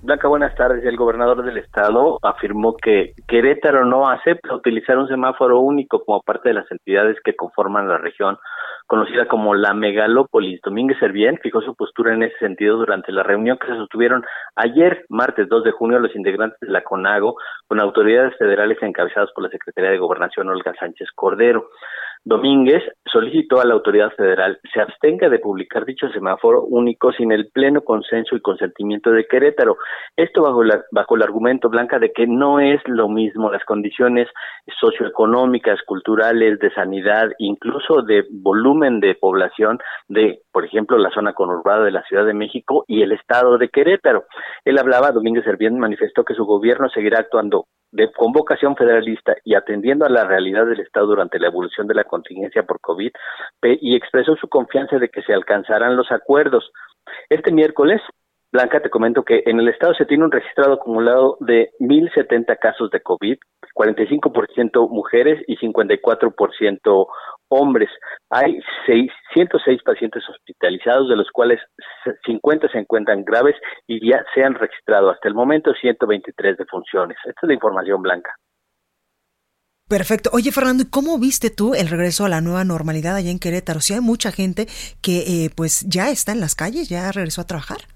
Blanca, buenas tardes. El gobernador del estado afirmó que Querétaro no acepta utilizar un semáforo único como parte de las entidades que conforman la región conocida como la megalópolis. Domínguez Servién fijó su postura en ese sentido durante la reunión que se sostuvieron ayer, martes 2 de junio, los integrantes de la CONAGO con autoridades federales encabezadas por la Secretaría de Gobernación Olga Sánchez Cordero. Domínguez solicitó a la autoridad federal se abstenga de publicar dicho semáforo único sin el pleno consenso y consentimiento de Querétaro. Esto bajo, bajo el argumento blanca de que no es lo mismo las condiciones socioeconómicas, culturales, de sanidad, incluso de volumen de población de, por ejemplo, la zona conurbada de la Ciudad de México y el estado de Querétaro. Él hablaba, Domínguez Servién manifestó que su gobierno seguirá actuando de convocación federalista y atendiendo a la realidad del Estado durante la evolución de la contingencia por COVID y expresó su confianza de que se alcanzarán los acuerdos. Este miércoles Blanca, te comento que en el estado se tiene un registrado acumulado de 1.070 casos de COVID, 45% mujeres y 54% hombres. Hay 606 pacientes hospitalizados, de los cuales 50 se encuentran graves y ya se han registrado hasta el momento 123 defunciones. Esta es la información blanca. Perfecto. Oye, Fernando, ¿y cómo viste tú el regreso a la nueva normalidad allá en Querétaro? Si hay mucha gente que eh, pues ya está en las calles, ya regresó a trabajar.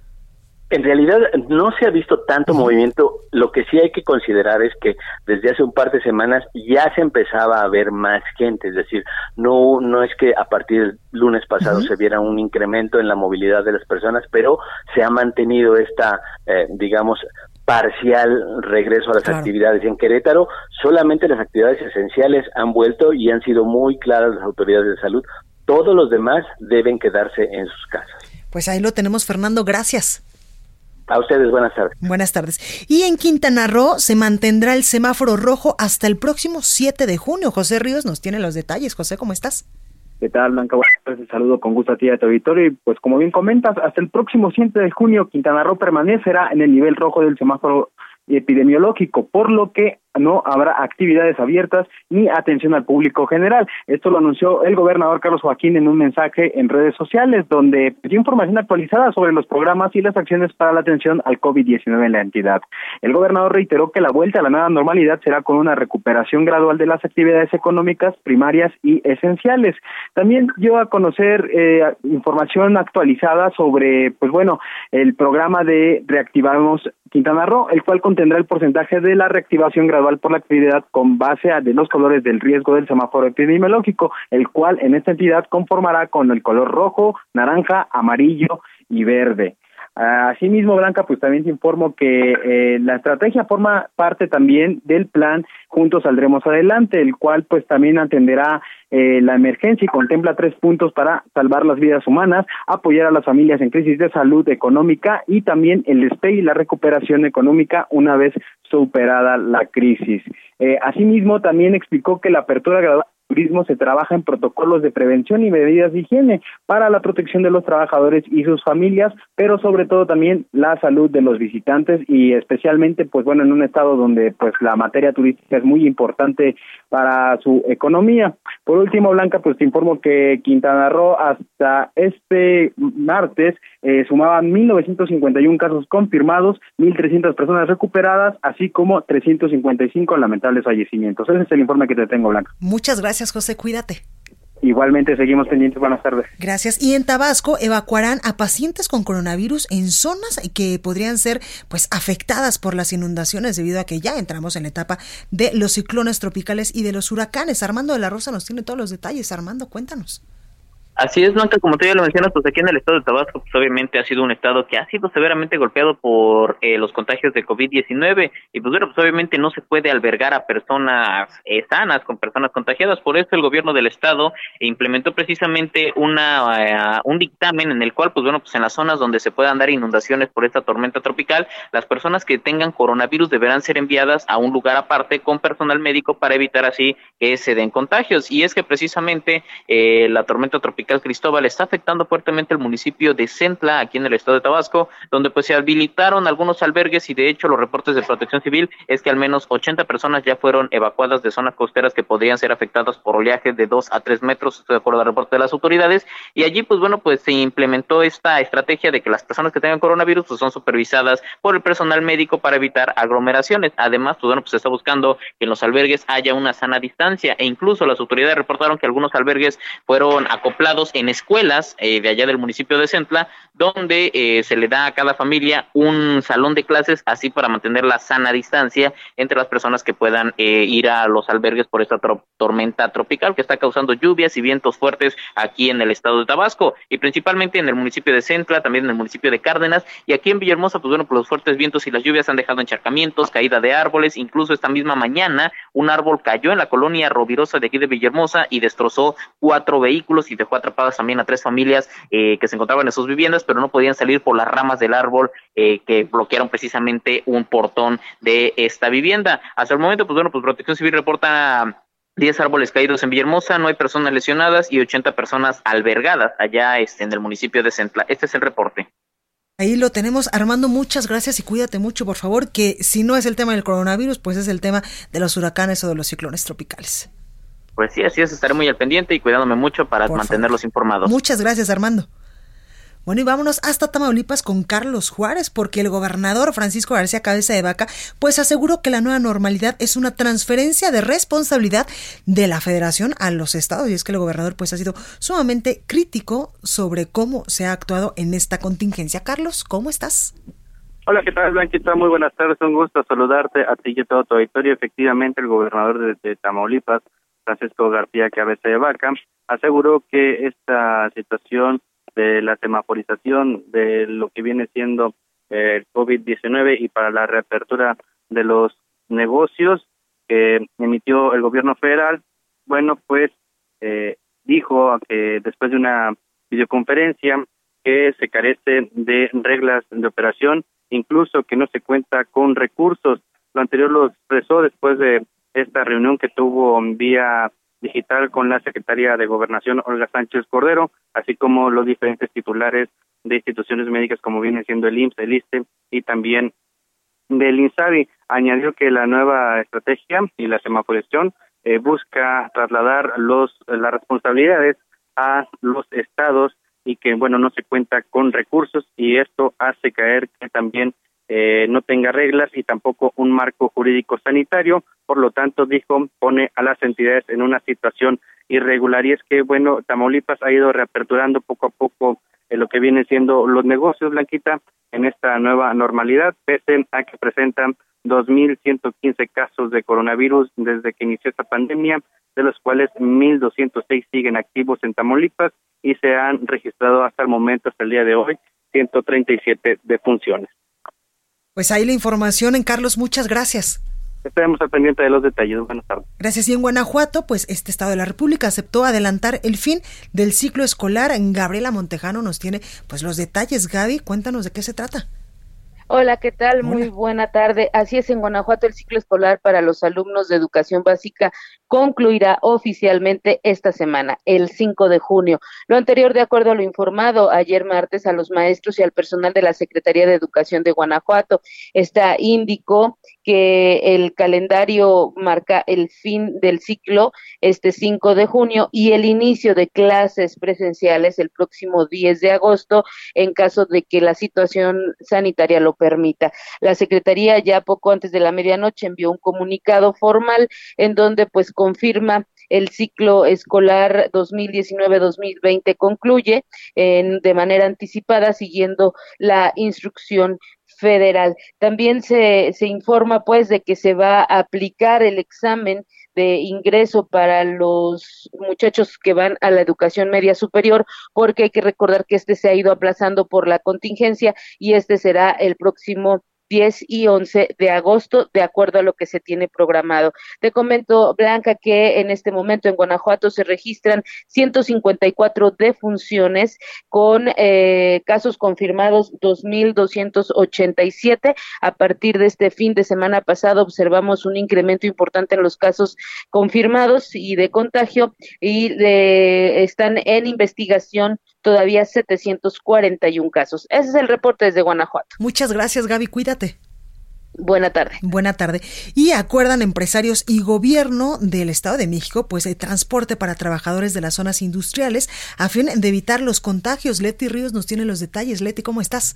En realidad no se ha visto tanto movimiento. Lo que sí hay que considerar es que desde hace un par de semanas ya se empezaba a ver más gente. Es decir, no no es que a partir del lunes pasado se viera un incremento en la movilidad de las personas, pero se ha mantenido esta, eh, digamos, parcial regreso a las actividades. En Querétaro solamente las actividades esenciales han vuelto y han sido muy claras las autoridades de salud. Todos los demás deben quedarse en sus casas. Pues ahí lo tenemos, Fernando. Gracias. A ustedes, buenas tardes. Buenas tardes. Y en Quintana Roo se mantendrá el semáforo rojo hasta el próximo 7 de junio. José Ríos nos tiene los detalles. José, ¿cómo estás? ¿Qué tal, Blanca? Buenas tardes. Saludo con gusto a ti y a tu auditorio. Y pues como bien comentas, hasta el próximo 7 de junio Quintana Roo permanecerá en el nivel rojo del semáforo epidemiológico, por lo que no habrá actividades abiertas ni atención al público general. Esto lo anunció el gobernador Carlos Joaquín en un mensaje en redes sociales donde dio información actualizada sobre los programas y las acciones para la atención al COVID-19 en la entidad. El gobernador reiteró que la vuelta a la nueva normalidad será con una recuperación gradual de las actividades económicas primarias y esenciales. También dio a conocer eh, información actualizada sobre, pues bueno, el programa de Reactivamos Quintana Roo, el cual contendrá el porcentaje de la reactivación gradual por la actividad con base a de los colores del riesgo del semáforo epidemiológico, el cual en esta entidad conformará con el color rojo, naranja, amarillo y verde. Asimismo, Blanca, pues también te informo que eh, la estrategia forma parte también del plan Juntos Saldremos Adelante, el cual pues también atenderá eh, la emergencia y contempla tres puntos para salvar las vidas humanas, apoyar a las familias en crisis de salud económica y también el despegue y la recuperación económica una vez superada la crisis. Eh, asimismo, también explicó que la apertura gradual turismo se trabaja en protocolos de prevención y medidas de higiene para la protección de los trabajadores y sus familias, pero sobre todo también la salud de los visitantes y especialmente pues bueno en un estado donde pues la materia turística es muy importante para su economía. Por último, Blanca, pues te informo que Quintana Roo hasta este martes eh, sumaban 1.951 casos confirmados, 1.300 personas recuperadas, así como 355 lamentables fallecimientos. Ese es el informe que te tengo, Blanca. Muchas gracias, José. Cuídate. Igualmente seguimos pendientes. Buenas tardes. Gracias. Y en Tabasco evacuarán a pacientes con coronavirus en zonas que podrían ser pues afectadas por las inundaciones debido a que ya entramos en la etapa de los ciclones tropicales y de los huracanes. Armando de la Rosa nos tiene todos los detalles. Armando, cuéntanos. Así es, Blanca, como tú ya lo mencionas, pues aquí en el estado de Tabasco, pues obviamente ha sido un estado que ha sido severamente golpeado por eh, los contagios de COVID-19 y pues bueno, pues obviamente no se puede albergar a personas eh, sanas con personas contagiadas, por eso el gobierno del estado implementó precisamente una eh, un dictamen en el cual pues bueno, pues en las zonas donde se puedan dar inundaciones por esta tormenta tropical, las personas que tengan coronavirus deberán ser enviadas a un lugar aparte con personal médico para evitar así que se den contagios. Y es que precisamente la tormenta tropical Cristóbal está afectando fuertemente el municipio de Centla, aquí en el estado de Tabasco, donde pues se habilitaron algunos albergues y de hecho los reportes de protección civil es que al menos 80 personas ya fueron evacuadas de zonas costeras que podrían ser afectadas por oleaje de 2 a 3 metros, de acuerdo al reporte de las autoridades, y allí pues bueno, pues se implementó esta estrategia de que las personas que tengan coronavirus pues son supervisadas por el personal médico para evitar aglomeraciones. Además, pues bueno, pues se está buscando que en los albergues haya una sana distancia e incluso las autoridades reportaron que algunos albergues fueron acoplados en escuelas eh, de allá del municipio de Centla, donde eh, se le da a cada familia un salón de clases, así para mantener la sana distancia entre las personas que puedan eh, ir a los albergues por esta tormenta tropical que está causando lluvias y vientos fuertes aquí en el estado de Tabasco y principalmente en el municipio de Centla, también en el municipio de Cárdenas. Y aquí en Villahermosa, pues bueno, por los fuertes vientos y las lluvias han dejado encharcamientos, caída de árboles, incluso esta misma mañana un árbol cayó en la colonia Rovirosa de aquí de Villahermosa y destrozó cuatro vehículos y dejó atrapadas también a tres familias eh, que se encontraban en sus viviendas, pero no podían salir por las ramas del árbol eh, que bloquearon precisamente un portón de esta vivienda. Hasta el momento, pues bueno, pues Protección Civil reporta 10 árboles caídos en Villahermosa, no hay personas lesionadas y 80 personas albergadas allá este, en el municipio de Centla. Este es el reporte. Ahí lo tenemos. Armando, muchas gracias y cuídate mucho, por favor, que si no es el tema del coronavirus, pues es el tema de los huracanes o de los ciclones tropicales. Pues sí, así es, estaré muy al pendiente y cuidándome mucho para mantenerlos informados. Muchas gracias, Armando. Bueno, y vámonos hasta Tamaulipas con Carlos Juárez, porque el gobernador Francisco García Cabeza de Vaca, pues aseguró que la nueva normalidad es una transferencia de responsabilidad de la federación a los estados. Y es que el gobernador pues ha sido sumamente crítico sobre cómo se ha actuado en esta contingencia. Carlos, ¿cómo estás? Hola, ¿qué tal, Blanquita? Muy buenas tardes. Un gusto saludarte a ti y a todo tu auditorio. Efectivamente, el gobernador de, Tamaulipas, Francisco García Cabeza de Vaca, aseguró que esta situación de la semaforización de lo que viene siendo el COVID-19 y para la reapertura de los negocios que emitió el gobierno federal, bueno, pues eh, dijo que después de una videoconferencia que se carece de reglas de operación, incluso que no se cuenta con recursos. Lo anterior lo expresó después de esta reunión que tuvo vía digital con la secretaria de Gobernación, Olga Sánchez Cordero, así como los diferentes titulares de instituciones médicas como viene siendo el IMSS, el ISTE y también del INSABI. Añadió que la nueva estrategia y la semaforización eh, busca trasladar los las responsabilidades a los estados y que bueno no se cuenta con recursos y esto hace caer que también eh, no tenga reglas y tampoco un marco jurídico sanitario, por lo tanto, dijo, pone a las entidades en una situación irregular y es que, bueno, Tamaulipas ha ido reaperturando poco a poco eh, lo que viene siendo los negocios, Blanquita, en esta nueva normalidad, pese a que presentan 2.115 casos de coronavirus desde que inició esta pandemia, de los cuales 1.206 siguen activos en Tamaulipas y se han registrado hasta el momento, hasta el día de hoy, 137 defunciones. Pues ahí la información en Carlos, muchas gracias. Estaremos al pendiente de los detalles. Buenas tardes. Gracias. Y en Guanajuato, pues este estado de la República aceptó adelantar el fin del ciclo escolar. Gabriela Montejano nos tiene pues los detalles. Gaby, cuéntanos de qué se trata. Hola, ¿qué tal? Muy buena tarde. Así es, en Guanajuato el ciclo escolar para los alumnos de educación básica concluirá oficialmente esta semana, el 5 de junio. Lo anterior de acuerdo a lo informado ayer martes a los maestros y al personal de la Secretaría de Educación de Guanajuato. Esta indicó que el calendario marca el fin del ciclo este 5 de junio y el inicio de clases presenciales el próximo 10 de agosto en caso de que la situación sanitaria lo permita. La Secretaría ya poco antes de la medianoche envió un comunicado formal en donde pues confirma el ciclo escolar 2019-2020 concluye en, de manera anticipada siguiendo la instrucción federal. También se, se informa pues de que se va a aplicar el examen de ingreso para los muchachos que van a la educación media superior, porque hay que recordar que este se ha ido aplazando por la contingencia y este será el próximo 10 y 11 de agosto, de acuerdo a lo que se tiene programado. Te comento, Blanca, que en este momento en Guanajuato se registran 154 defunciones con eh, casos confirmados 2.287. A partir de este fin de semana pasado observamos un incremento importante en los casos confirmados y de contagio y de, están en investigación todavía 741 casos. Ese es el reporte desde Guanajuato. Muchas gracias, Gaby. Cuídate. Buena tarde. Buena tarde. Y acuerdan empresarios y gobierno del Estado de México, pues el transporte para trabajadores de las zonas industriales a fin de evitar los contagios. Leti Ríos nos tiene los detalles. Leti, ¿cómo estás?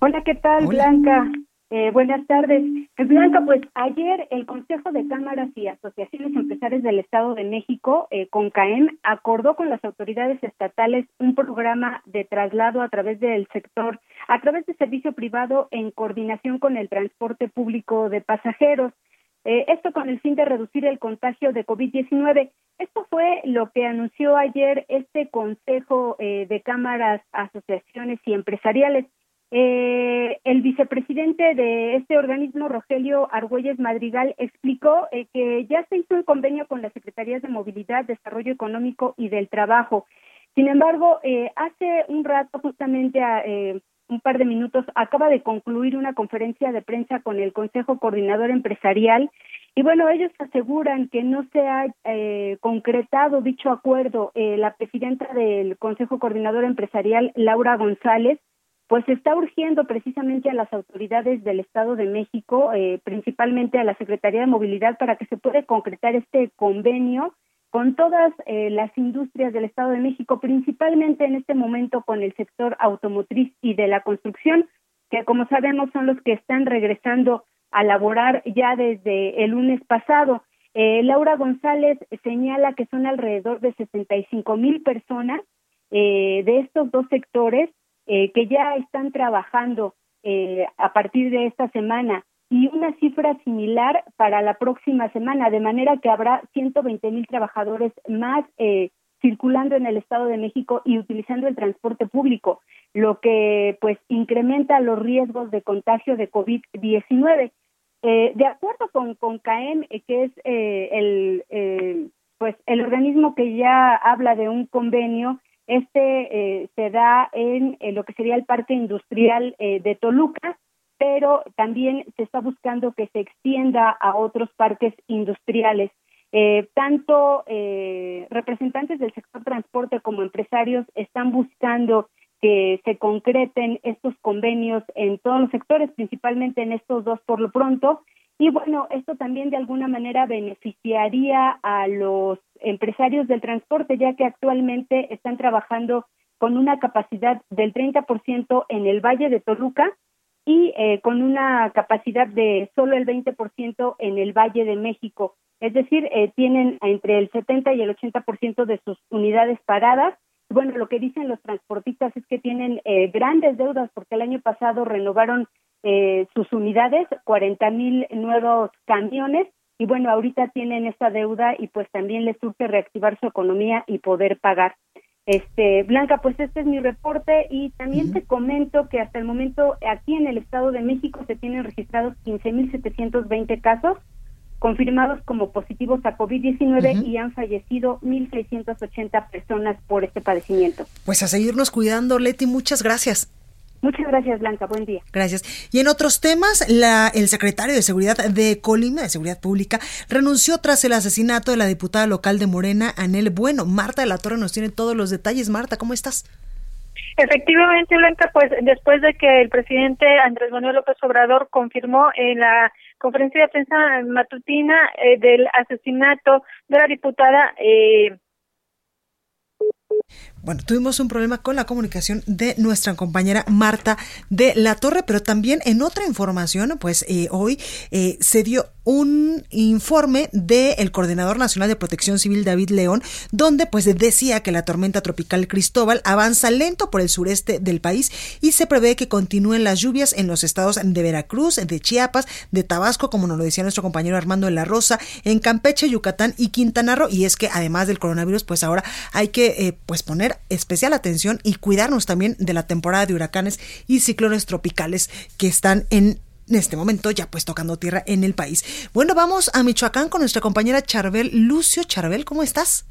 Hola, ¿qué tal, Blanca? Eh, buenas tardes. Eh, Blanca, pues ayer el Consejo de Cámaras y Asociaciones Empresariales del Estado de México, eh, con CAEM, acordó con las autoridades estatales un programa de traslado a través del sector, a través de servicio privado en coordinación con el transporte público de pasajeros. esto con el fin de reducir el contagio de COVID-19. Esto fue lo que anunció ayer este Consejo de Cámaras, Asociaciones y Empresariales. Eh, el vicepresidente de este organismo, Rogelio Argüelles Madrigal, explicó eh, que ya se hizo un convenio con las Secretarías de Movilidad, Desarrollo Económico y del Trabajo. Sin embargo, eh, hace un rato, justamente eh, un par de minutos, acaba de concluir una conferencia de prensa con el Consejo Coordinador Empresarial y bueno, ellos aseguran que no se ha eh, concretado dicho acuerdo. Eh, la presidenta del Consejo Coordinador Empresarial, Laura González, pues está urgiendo precisamente a las autoridades del Estado de México, eh, principalmente a la Secretaría de Movilidad, para que se pueda concretar este convenio con todas eh, las industrias del Estado de México, principalmente en este momento con el sector automotriz y de la construcción, que como sabemos son los que están regresando a laborar ya desde el lunes pasado. Eh, Laura González señala que son alrededor de 65 mil personas de estos dos sectores eh, que ya están trabajando eh, a partir de esta semana y una cifra similar para la próxima semana, de manera que habrá 120 mil trabajadores más eh, circulando en el Estado de México y utilizando el transporte público, lo que pues incrementa los riesgos de contagio de COVID-19. de acuerdo con, con CAEM, que es el, pues el organismo que ya habla de un convenio este eh, se da en, lo que sería el parque industrial eh, de Toluca, pero también se está buscando que se extienda a otros parques industriales. Eh, tanto representantes del sector transporte como empresarios están buscando que se concreten estos convenios en todos los sectores, principalmente en estos dos por lo pronto, y bueno, esto también de alguna manera beneficiaría a los empresarios del transporte, ya que actualmente están trabajando con una capacidad del 30% en el Valle de Toluca y eh, con una capacidad de solo el 20% en el Valle de México. Es decir, eh, tienen entre el 70 y el 80% de sus unidades paradas. Bueno, lo que dicen los transportistas es que tienen eh, grandes deudas porque el año pasado renovaron eh, sus unidades, 40 mil nuevos camiones y bueno, ahorita tienen esta deuda y pues también les surge reactivar su economía y poder pagar. Este, Blanca, pues este es mi reporte y también te comento que hasta el momento aquí en el Estado de México se tienen registrados 15.720 casos confirmados como positivos a COVID-19 y han fallecido 1.680 personas por este padecimiento. Pues a seguirnos cuidando, Leti, muchas gracias. Muchas gracias, Blanca. Buen día. Gracias. Y en otros temas, la, el secretario de Seguridad de Colima, de Seguridad Pública, renunció tras el asesinato de la diputada local de Morena, Anel Bueno. Marta de la Torre nos tiene todos los detalles. Marta, ¿cómo estás? Efectivamente, Blanca, pues después de que el presidente Andrés Manuel López Obrador confirmó en la conferencia de prensa matutina eh, del asesinato de la diputada eh, bueno, tuvimos un problema con la comunicación de nuestra compañera Marta de la Torre, pero también en otra información, pues eh, hoy eh, se dio un informe del Coordinador Nacional de Protección Civil David León, donde pues decía que la tormenta tropical Cristóbal avanza lento por el sureste del país y se prevé que continúen las lluvias en los estados de Veracruz, de Chiapas, de Tabasco, como nos lo decía nuestro compañero Armando de la Rosa, en Campeche, Yucatán y Quintana Roo. Y es que además del coronavirus, pues ahora hay que eh, pues poner especial atención y cuidarnos también de la temporada de huracanes y ciclones tropicales que están en este momento ya pues tocando tierra en el país. Bueno, vamos a Michoacán con nuestra compañera Charbel Lucio. Charbel, ¿cómo estás?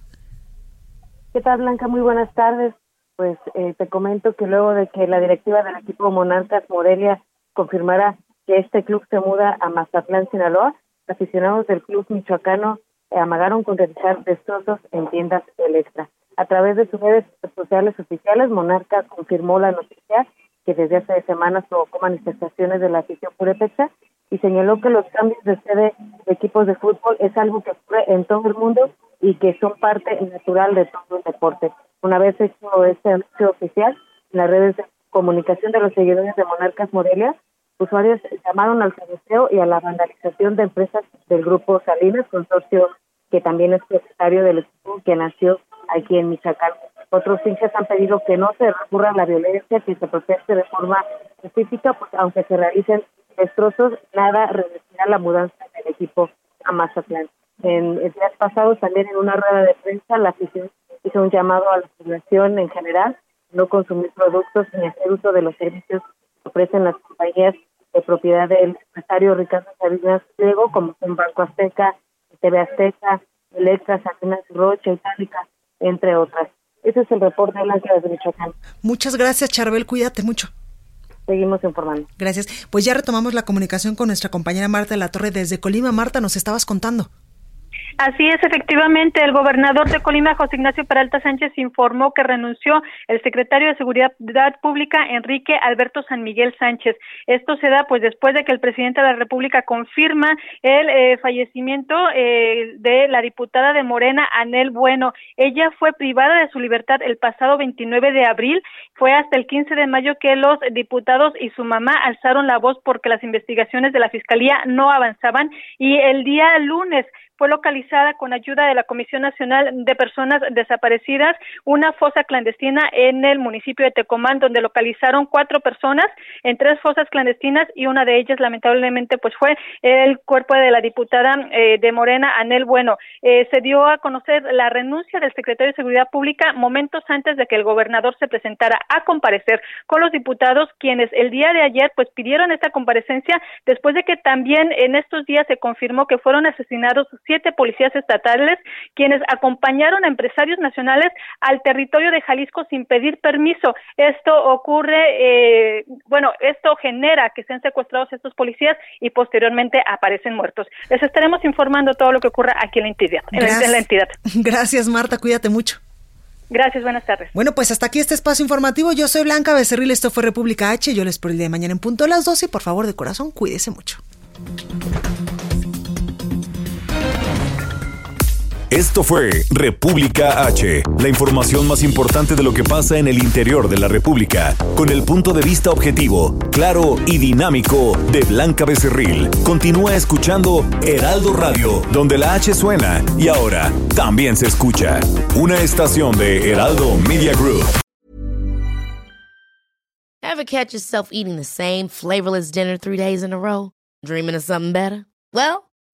¿Qué tal, Blanca? Muy buenas tardes. Pues eh, te comento que luego de que la directiva del equipo Monarcas Morelia confirmara que este club se muda a Mazatlán, Sinaloa, aficionados del club michoacano amagaron con realizar destrozos en tiendas Electra. A través de sus redes sociales oficiales, Monarca confirmó la noticia que desde hace semanas provocó manifestaciones de la afición purépecha y señaló que los cambios de sede de equipos de fútbol es algo que ocurre en todo el mundo y que son parte natural de todo el deporte. Una vez hecho este anuncio oficial, en las redes de comunicación de los seguidores de Monarcas Morelia, usuarios llamaron al cabeceo y a la vandalización de empresas del grupo Salinas, consorcio que también es propietario del equipo que nació aquí en Michoacán. Otros hinchas han pedido que no se recurra a la violencia, que se proteste de forma específica, pues aunque se realicen destrozos, nada reducirá la mudanza del equipo a Mazatlán. En días pasados, también en una rueda de prensa, la afición hizo un llamado a la población en general no consumir productos ni hacer uso de los servicios que ofrecen las compañías de propiedad del empresario Ricardo Salinas Pliego, como son Banco Azteca, TV Azteca, Electra, Salinas Rocha, Itálica, entre otras. Ese es el reporte de Blanca de Michoacán. Muchas gracias, Charbel. Cuídate mucho. Seguimos informando. Gracias. Pues ya retomamos la comunicación con nuestra compañera Marta de la Torre desde Colima. Marta, nos estabas contando. Así es, efectivamente, el gobernador de Colima, José Ignacio Peralta Sánchez, informó que renunció el secretario de Seguridad Pública, Enrique Alberto San Miguel Sánchez. Esto se da pues después de que el presidente de la República confirma el eh, fallecimiento eh, de la diputada de Morena, Anel Bueno. Ella fue privada de su libertad el pasado 29 de abril. Fue hasta el 15 de mayo que los diputados y su mamá alzaron la voz porque las investigaciones de la Fiscalía no avanzaban y el día lunes fue localizada con ayuda de la Comisión Nacional de Personas Desaparecidas una fosa clandestina en el municipio de Tecomán, donde localizaron cuatro personas en tres fosas clandestinas y una de ellas lamentablemente pues fue el cuerpo de la diputada eh, de Morena, Anel Bueno. Eh, se dio a conocer la renuncia del secretario de Seguridad Pública momentos antes de que el gobernador se presentara a comparecer con los diputados, quienes el día de ayer pues pidieron esta comparecencia después de que también en estos días se confirmó que fueron asesinados siete policías estatales quienes acompañaron a empresarios nacionales al territorio de Jalisco sin pedir permiso. Esto ocurre, eh, bueno, esto genera que sean secuestrados estos policías y posteriormente aparecen muertos. Les estaremos informando todo lo que ocurra aquí en la entidad. En la entidad. Gracias, Marta. Cuídate mucho. Gracias, buenas tardes. Bueno, pues hasta aquí este espacio informativo. Yo soy Blanca Becerril, esto fue República H. Yo les espero el día de mañana en punto a las 12 y por favor, de corazón, cuídese mucho. Esto fue República H, la información más importante de lo que pasa en el interior de la República, con el punto de vista objetivo, claro y dinámico de Blanca Becerril. Continúa escuchando Heraldo Radio, donde la H suena y ahora también se escucha. Una estación de Heraldo Media Group. Ever catch yourself eating the same flavorless dinner three days in a row? Dreaming of something better? Well,